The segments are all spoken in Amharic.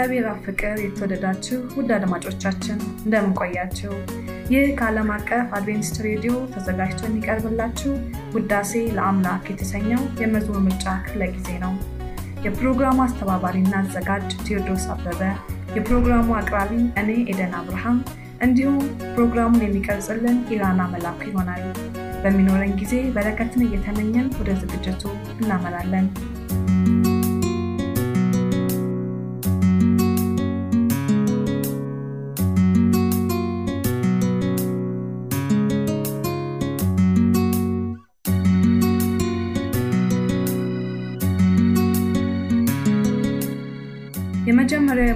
በእግዚአብሔር አብ ፍቅር የተወደዳችሁ ውድ አድማጮቻችን እንደምን ቆያችሁ? ይህ ከዓለም አቀፍ አድቬንቲስት ሬዲዮ ተዘጋጅቶ የሚቀርብላችሁ ውዳሴ ለአምላክ የተሰኘው የመዝሙር ምርጫ ክፍለ ጊዜ ነው። የፕሮግራሙ አስተባባሪና አዘጋጅ ቴዎድሮስ አበበ፣ የፕሮግራሙ አቅራቢ እኔ ኤደን አብርሃም እንዲሁም ፕሮግራሙን የሚቀርጽልን ኢራና መላኩ ይሆናል። በሚኖረን ጊዜ በረከትን እየተመኘን ወደ ዝግጅቱ እናመራለን።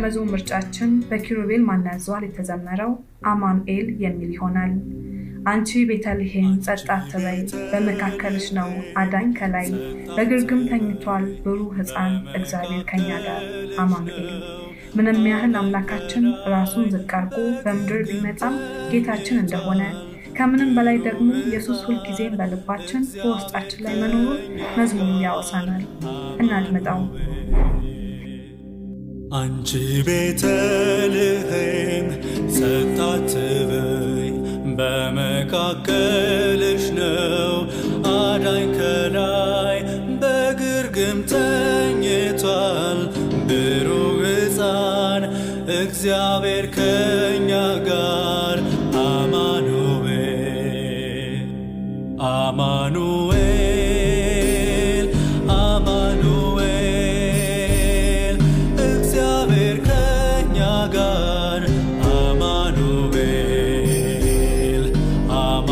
የመዝሙር ምርጫችን በኪሩቤል ያዘዋል የተዘመረው አማኑኤል የሚል ይሆናል። አንቺ ቤተልሔም ጸጥ አትበይ፣ በመካከልሽ ነው አዳኝ ከላይ፣ በግርግም ተኝቷል ብሩህ ሕፃን እግዚአብሔር ከኛ ጋር አማኑኤል። ምንም ያህል አምላካችን ራሱን ዝቅ አድርጎ በምድር ቢመጣም ጌታችን እንደሆነ ከምንም በላይ ደግሞ ኢየሱስ ሁልጊዜም በልባችን በውስጣችን ላይ መኖሩን መዝሙሩ ያወሳናል። እናድምጠው። አንቺ ቤተልሔም ጸጥ አትበይ፣ በመካከልሽ ነው አዳኝ ከላይ፣ በግርግም ተኝቷል ብሩህ ሕፃን እግዚአብሔር ከኛ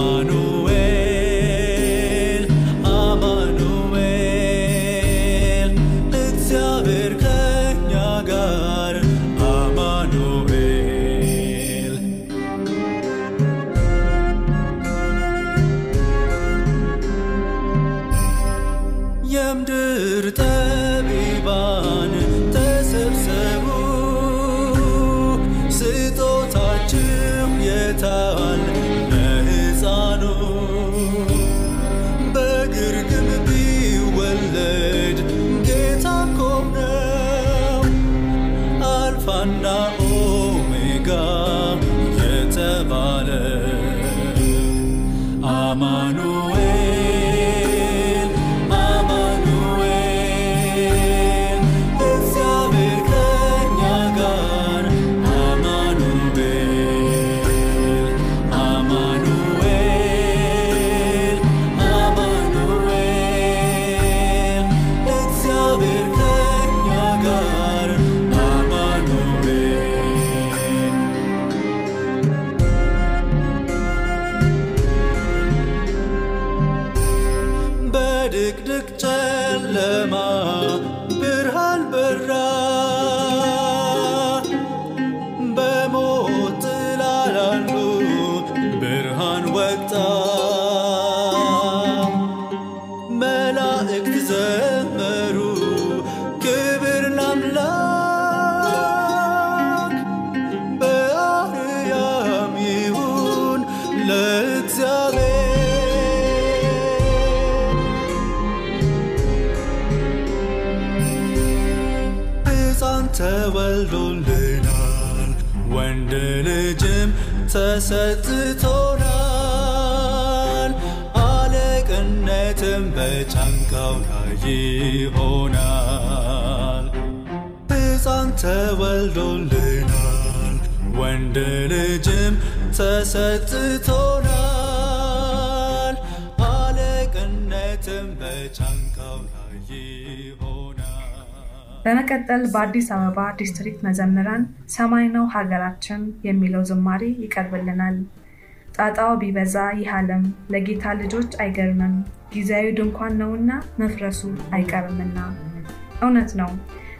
አማኑኤል ተወልዶልናል፣ ወንድ ልጅም ተሰጥቶናል። አለቅነትም በጫንቃው ላይ ይሆናል። ሕፃን ተወልዶልናል፣ ወንድ ልጅም ተሰጥቶናል። በመቀጠል በአዲስ አበባ ዲስትሪክት መዘምራን ሰማይ ነው ሀገራችን የሚለው ዝማሬ ይቀርብልናል። ጣጣው ቢበዛ ይህ ዓለም ለጌታ ልጆች አይገርምም፣ ጊዜያዊ ድንኳን ነውና መፍረሱ አይቀርምና። እውነት ነው።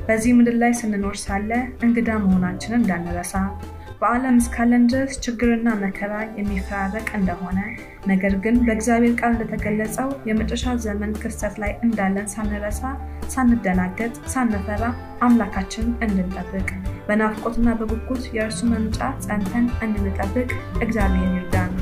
በዚህ ምድር ላይ ስንኖር ሳለ እንግዳ መሆናችንን እንዳንረሳ በዓለም እስካለን ድረስ ችግርና መከራ የሚፈራረቅ እንደሆነ ነገር ግን በእግዚአብሔር ቃል እንደተገለጸው የመጨረሻ ዘመን ክስተት ላይ እንዳለን ሳንረሳ፣ ሳንደናገጥ፣ ሳንፈራ አምላካችን እንድንጠብቅ በናፍቆትና በጉጉት የእርሱ መምጫ ጸንተን እንድንጠብቅ እግዚአብሔር ይርዳን።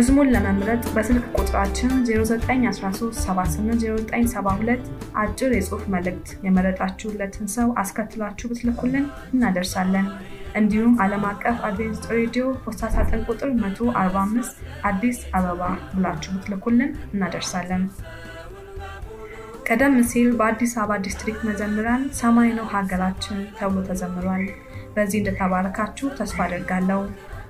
መዝሙር ለመምረጥ በስልክ ቁጥራችን 0913780972 አጭር የጽሑፍ መልእክት የመረጣችሁለትን ሰው አስከትላችሁ ብትልኩልን እናደርሳለን። እንዲሁም ዓለም አቀፍ አድቬንቲስት ሬዲዮ ፖስታ ሳጥን ቁጥር 145 አዲስ አበባ ብላችሁ ብትልኩልን እናደርሳለን። ቀደም ሲል በአዲስ አበባ ዲስትሪክት መዘምራን ሰማይ ነው ሀገራችን ተብሎ ተዘምሯል። በዚህ እንደተባረካችሁ ተስፋ አደርጋለሁ።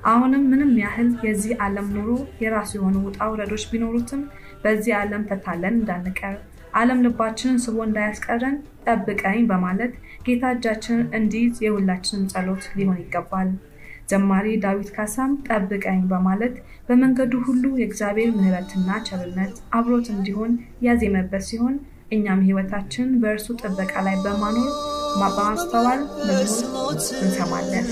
አሁንም ምንም ያህል የዚህ ዓለም ኑሮ የራሱ የሆኑ ውጣ ውረዶች ቢኖሩትም በዚህ ዓለም ተታለን እንዳንቀር ዓለም ልባችንን ስቦ እንዳያስቀረን ጠብቀኝ በማለት ጌታ እጃችንን እንዲይዝ የሁላችንም ጸሎት ሊሆን ይገባል። ዘማሪ ዳዊት ካሳም ጠብቀኝ በማለት በመንገዱ ሁሉ የእግዚአብሔር ምሕረትና ቸርነት አብሮት እንዲሆን ያዜመበት ሲሆን እኛም ሕይወታችን በእርሱ ጥበቃ ላይ በማኖር በማስተዋል መዝሙር እንሰማለን።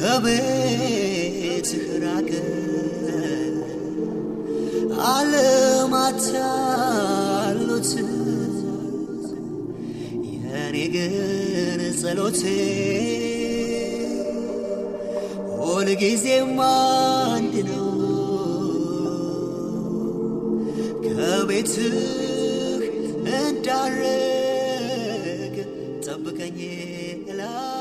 ከቤትህ ራቀ። ዓለማት የኔ ግን ጸሎቴ። ሁልጊዜም አንድ ነው። ከቤትህ እንዳረግ ጠብቀኝ እላለሁ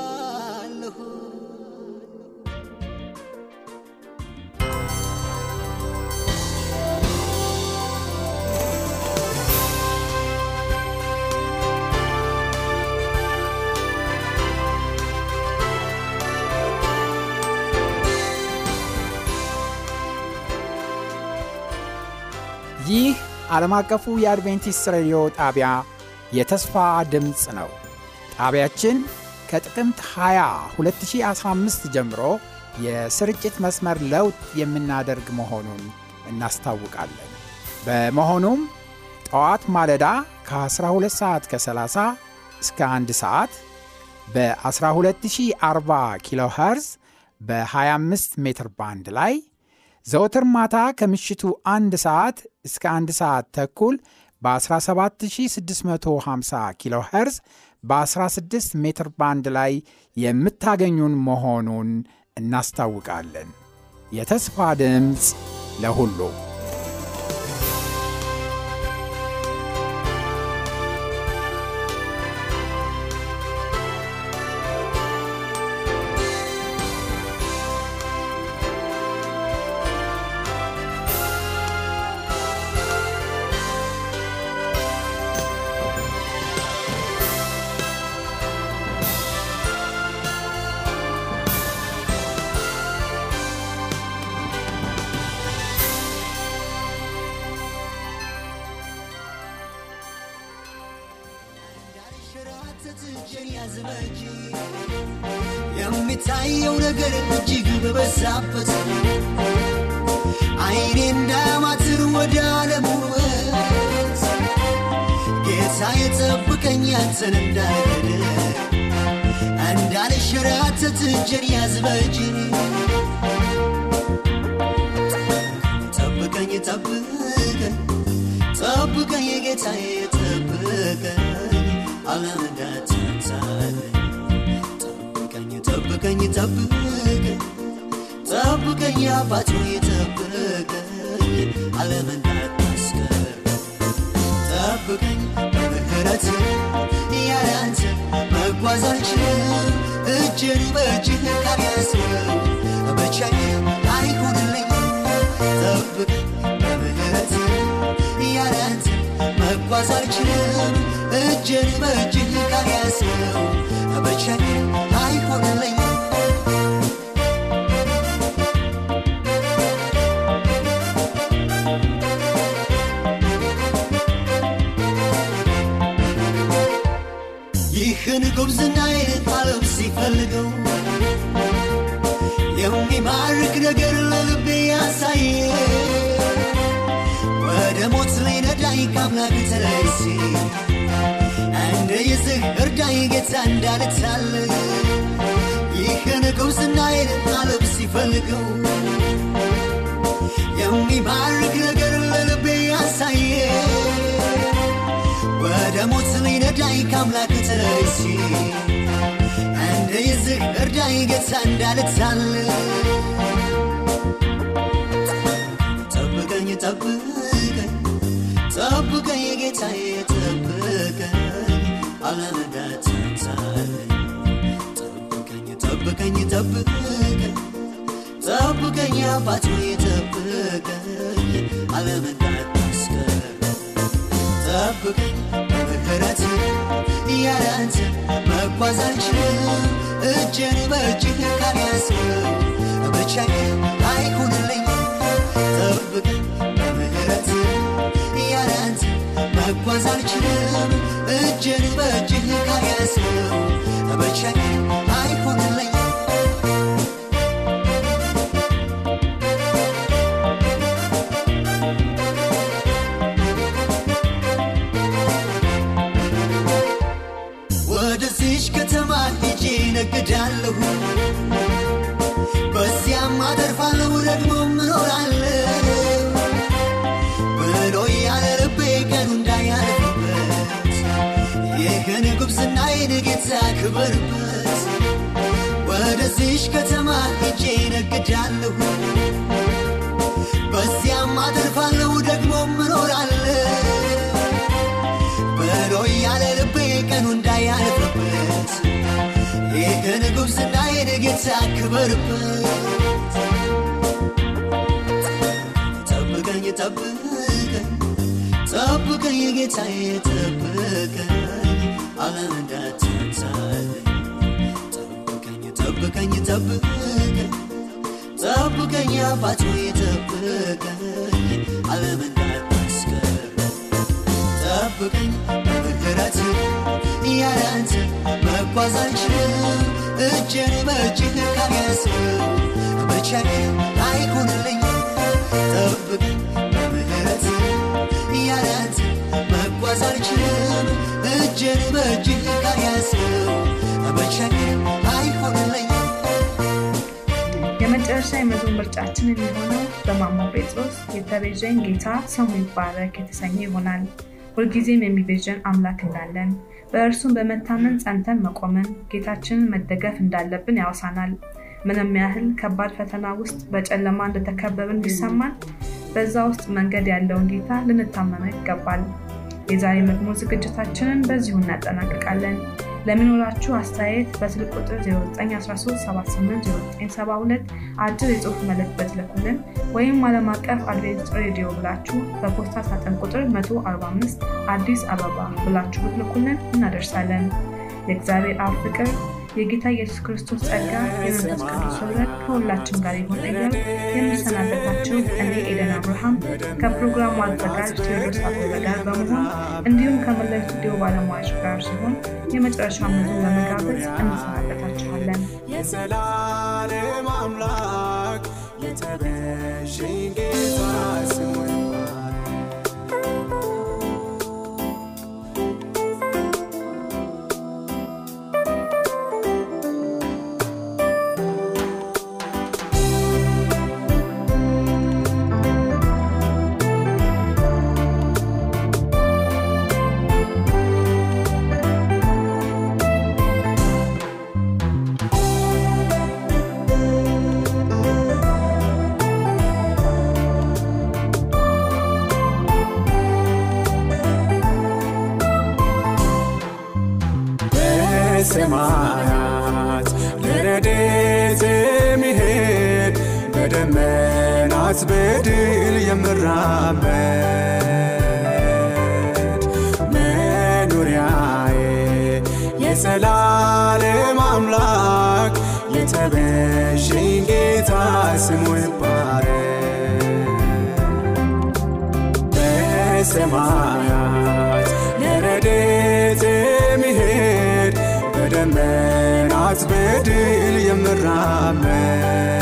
ዓለም አቀፉ የአድቬንቲስት ሬዲዮ ጣቢያ የተስፋ ድምፅ ነው። ጣቢያችን ከጥቅምት 20 2015 ጀምሮ የስርጭት መስመር ለውጥ የምናደርግ መሆኑን እናስታውቃለን። በመሆኑም ጠዋት ማለዳ ከ12 ሰዓት ከ30 እስከ 1 ሰዓት በ12040 ኪሎ ኸርዝ በ25 ሜትር ባንድ ላይ ዘወትር ማታ ከምሽቱ አንድ ሰዓት እስከ አንድ ሰዓት ተኩል በ17650 ኪሎ ኸርዝ በ16 ሜትር ባንድ ላይ የምታገኙን መሆኑን እናስታውቃለን። የተስፋ ድምፅ ለሁሉ የጠብቀኝ ያንተን እንዳልገድ እንዳልሸራተት እጄን ያዝ በእጅ ጠብቀኝ ጠብቀኝ ጠብቀኝ ጌታዬ ጠብቀኝ ዓለም እንዳትንሳለኝ ጠብቀኝ ጠብቀኝ ጠብቀኝ ጠብቀኝ አባቶ ጠብቀኝ ዓለም እንዳታስቀር ጠብቀኝ በምህረት መጓዝ አልችልም። እጅን በእጅህ ካልያዝከው ብቻዬን አይሆንልኝ ጠብቀኝ በምህረት መጓዝ አልችልም። እጅን በእጅህ ካልያዝከው ብቻዬን አይሆንልኝ ሊነዳኝ ከአምላክ ተለይቼ እንደ ይዝህ እርዳኝ ጌታ እንዳልታል ይህን ጉብዝናዬን ዓለም ሲፈልገው የሚማርክ ነገር ለልቤ ያሳየ ወደ ሞት ሊነዳኝ ከአምላክ ተለይቼ እንደ ይዝህ እርዳኝ ጌታ እንዳልታል ጠብቀኝ ጠብቀኝ አባት ሆይ ጠብቀኝ ዓለም እንዳታስቀር ጠብቀኝ በምህረት ያለ አንተ መጓዝ እጄን በእጅህ ካልያዝከው ብቻዬን አይሆንልኝ ጠብቀኝ በምህረት ያለ አንተ መጓዝ እጄን በእጅህ ካልያዝከው ብቻዬን ዝናዬን ጌታ ክበርበት ወደዚሽ ከተማ ሄጄ ነግዳለሁ። በዚያም አተርፋለሁ ደግሞ እኖራለሁ። ብሎ ያለ ልቤ ቀኑ እንዳያልፍበት ይህን ጉብዝናዬን ጌታ ክበርበት ጠብቀኝ ጠብቀኝ ጠብቀኝ ጌታዬ ጠብቀኝ እንዳትንሳለኝ ጠብቀኝ ጠብቀኝ ጠብቀኝ አባት ሆይ ጠብቀኝ ዓለም እንዳታስቀር ጠብቀኝ በምህረት ያለ መጓዝ አልችልም እጄን በእጅህ ካልያዝከው ብቻዬን አይሆንልኝ የመጨረሻ የመዝሙር ምርጫችን የሚሆነው በማሞ ጴጥሮስ የተቤዠኝ ጌታ ስሙ ይባረክ የተሰኘ ይሆናል። ሁልጊዜም የሚቤዠን አምላክ እንዳለን በእርሱም በመታመን ጸንተን መቆምን ጌታችንን መደገፍ እንዳለብን ያወሳናል። ምንም ያህል ከባድ ፈተና ውስጥ በጨለማ እንደተከበብን ቢሰማን በዛ ውስጥ መንገድ ያለውን ጌታ ልንታመነው ይገባል። የዛሬ መዝሙር ዝግጅታችንን በዚሁ እናጠናቅቃለን። ለሚኖራችሁ አስተያየት በስልክ ቁጥር 0913780972 አጭር የጽሑፍ መልእክት በትልኩልን ወይም ዓለም አቀፍ አድቬንስ ሬዲዮ ብላችሁ በፖስታ ሳጥን ቁጥር 145 አዲስ አበባ ብላችሁ ብትልኩልን እናደርሳለን። የእግዚአብሔር አብ ፍቅር የጌታ ኢየሱስ ክርስቶስ ጸጋ የመንፈስ ቅዱስ ኅብረት ከሁላችን ጋር ይሁን እያልኩ የሚሰናበታችሁ እኔ ኤደን አብርሃም ከፕሮግራሙ አዘጋጅ ቴዎድሮስ አበበ ጋር በመሆን እንዲሁም ከመላው ስቱዲዮ ባለሙያዎች ጋር ሲሆን የመጨረሻ መዝሙር ለመጋበዝ እንሰናበታችኋለን። የዘላለም አምላክ የተቤዠኝ ጌታ ስሙ በደመናት በድል የምራመድ መኖሪያዬ የዘላለም አምላክ የተቤዠኝ ጌታ ስሙ ይባረክ። በሰማያት ለረድኤት የሚሄድ በደመናት በድል የምራመድ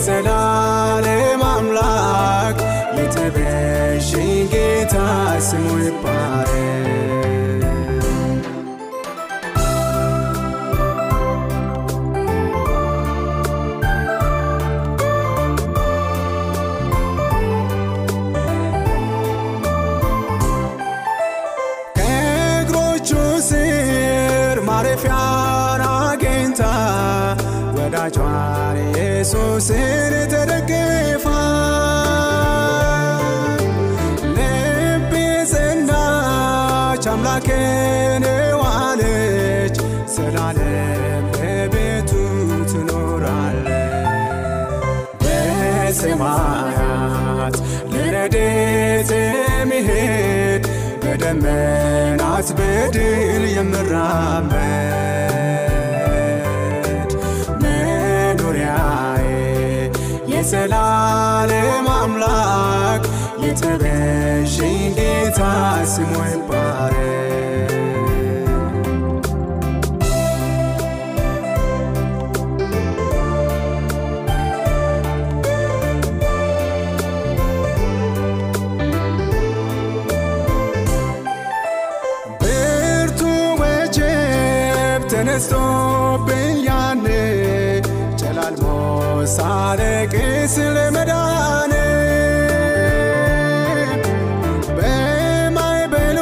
የዘላለም አምላክ የተቤዠኝ ጌታ ስሙ ይባረክ። ለረድኤት የሚሄድ በደመናት በድል የምራመድ መኖሪያዬ የዘላለም አምላክ የተቤዠኝ ጌታ ስሙ ይባረክ። ሳለቅ ለመዳን መዳኔ በማዕበል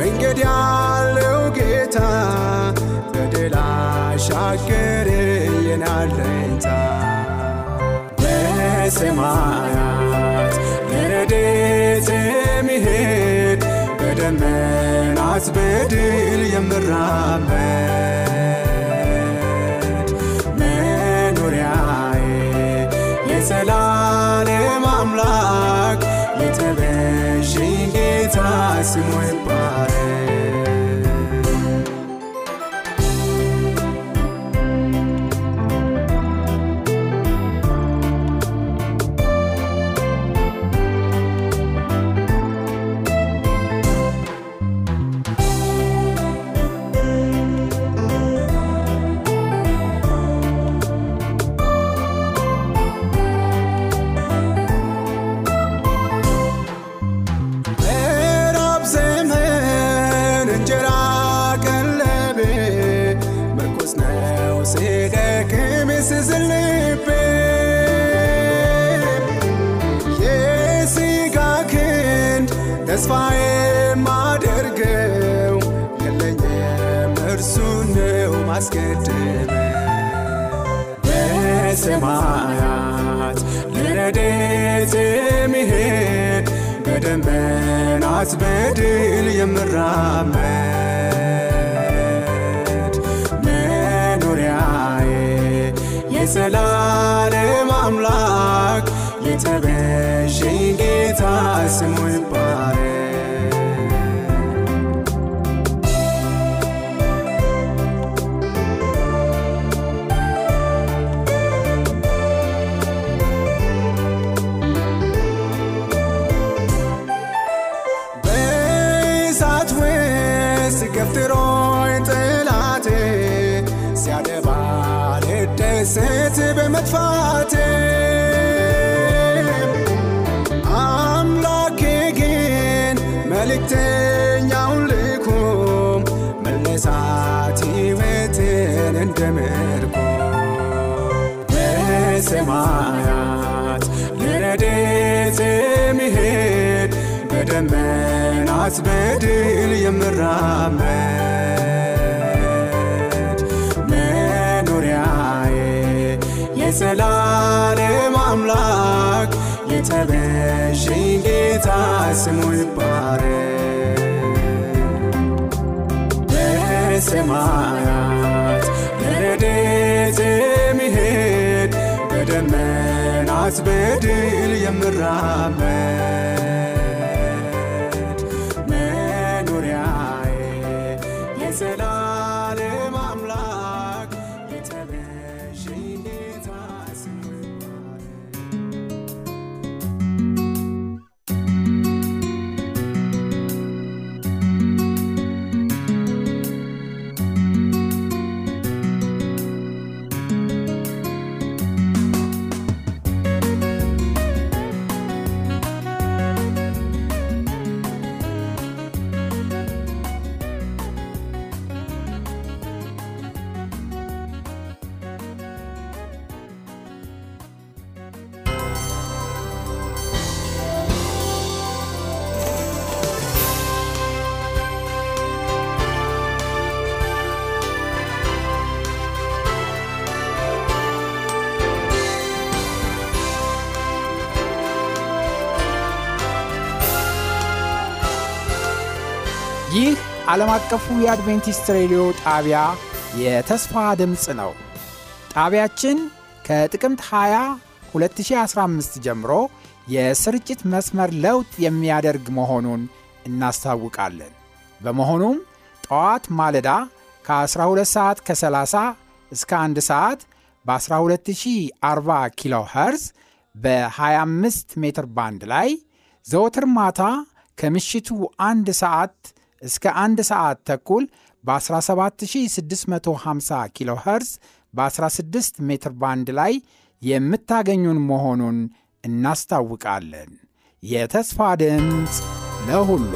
መንገድ ያለው ጌታ በድል አሻገረኝ አለኝታ በሰማያት ለረድኤቴ ምሄድ በደመናት በድል የምራመድ ክንድ ተስፋ የማደርገው የለኝም እርሱ ነው ማስቀድመው በሰማያት ለረድኤት የሚሄድ በደመናት በድል የምራመድ መኖሪያዬ የዘላለም አምላክ የተቤዠኝ ጌታ ስሙ ይባረክ። በእሳት ውስጥ ገፍትሮኝ ጠላቴ ሲያደባ ልደሰት በመጥፋቴ በሰማያት ለረድኤት የሚሄድ በደመናት በድል የምራመድ መኖሪያዬ የዘላለም አምላክ የተቤዠኝ ጌታ ስሙ ይባረክ። በሰማያት ለረድኤት የሚሄድ በደመናት በድል የምራመድ ይህ ዓለም አቀፉ የአድቬንቲስት ሬዲዮ ጣቢያ የተስፋ ድምፅ ነው። ጣቢያችን ከጥቅምት 20 2015 ጀምሮ የስርጭት መስመር ለውጥ የሚያደርግ መሆኑን እናስታውቃለን። በመሆኑም ጠዋት ማለዳ ከ12 ሰዓት ከ30 እስከ 1 ሰዓት በ12040 ኪሎ ኸርዝ በ25 ሜትር ባንድ ላይ ዘወትር ማታ ከምሽቱ አንድ ሰዓት እስከ አንድ ሰዓት ተኩል በ17650 ኪሎ ኸርዝ በ16 ሜትር ባንድ ላይ የምታገኙን መሆኑን እናስታውቃለን። የተስፋ ድምፅ ለሁሉ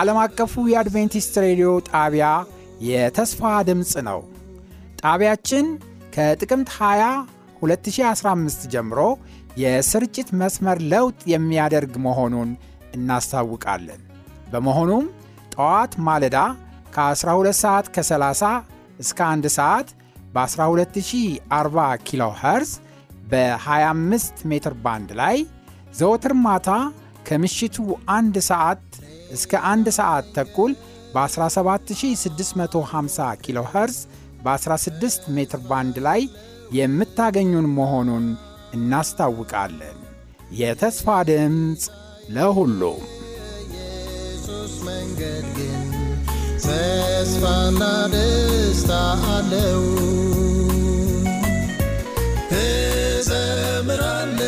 ዓለም አቀፉ የአድቬንቲስት ሬዲዮ ጣቢያ የተስፋ ድምፅ ነው። ጣቢያችን ከጥቅምት 20 2015 ጀምሮ የስርጭት መስመር ለውጥ የሚያደርግ መሆኑን እናስታውቃለን። በመሆኑም ጠዋት ማለዳ ከ12 ሰዓት ከ30 እስከ 1 ሰዓት በ12040 ኪሎ ኸርዝ በ25 ሜትር ባንድ ላይ ዘወትር ማታ ከምሽቱ አንድ ሰዓት እስከ አንድ ሰዓት ተኩል በ17650 ኪሎ ኸርዝ በ16 ሜትር ባንድ ላይ የምታገኙን መሆኑን እናስታውቃለን። የተስፋ ድምፅ ለሁሉም የኢየሱስ መንገድ ግን ተስፋና ደስታ አለው። እዘምራለሁ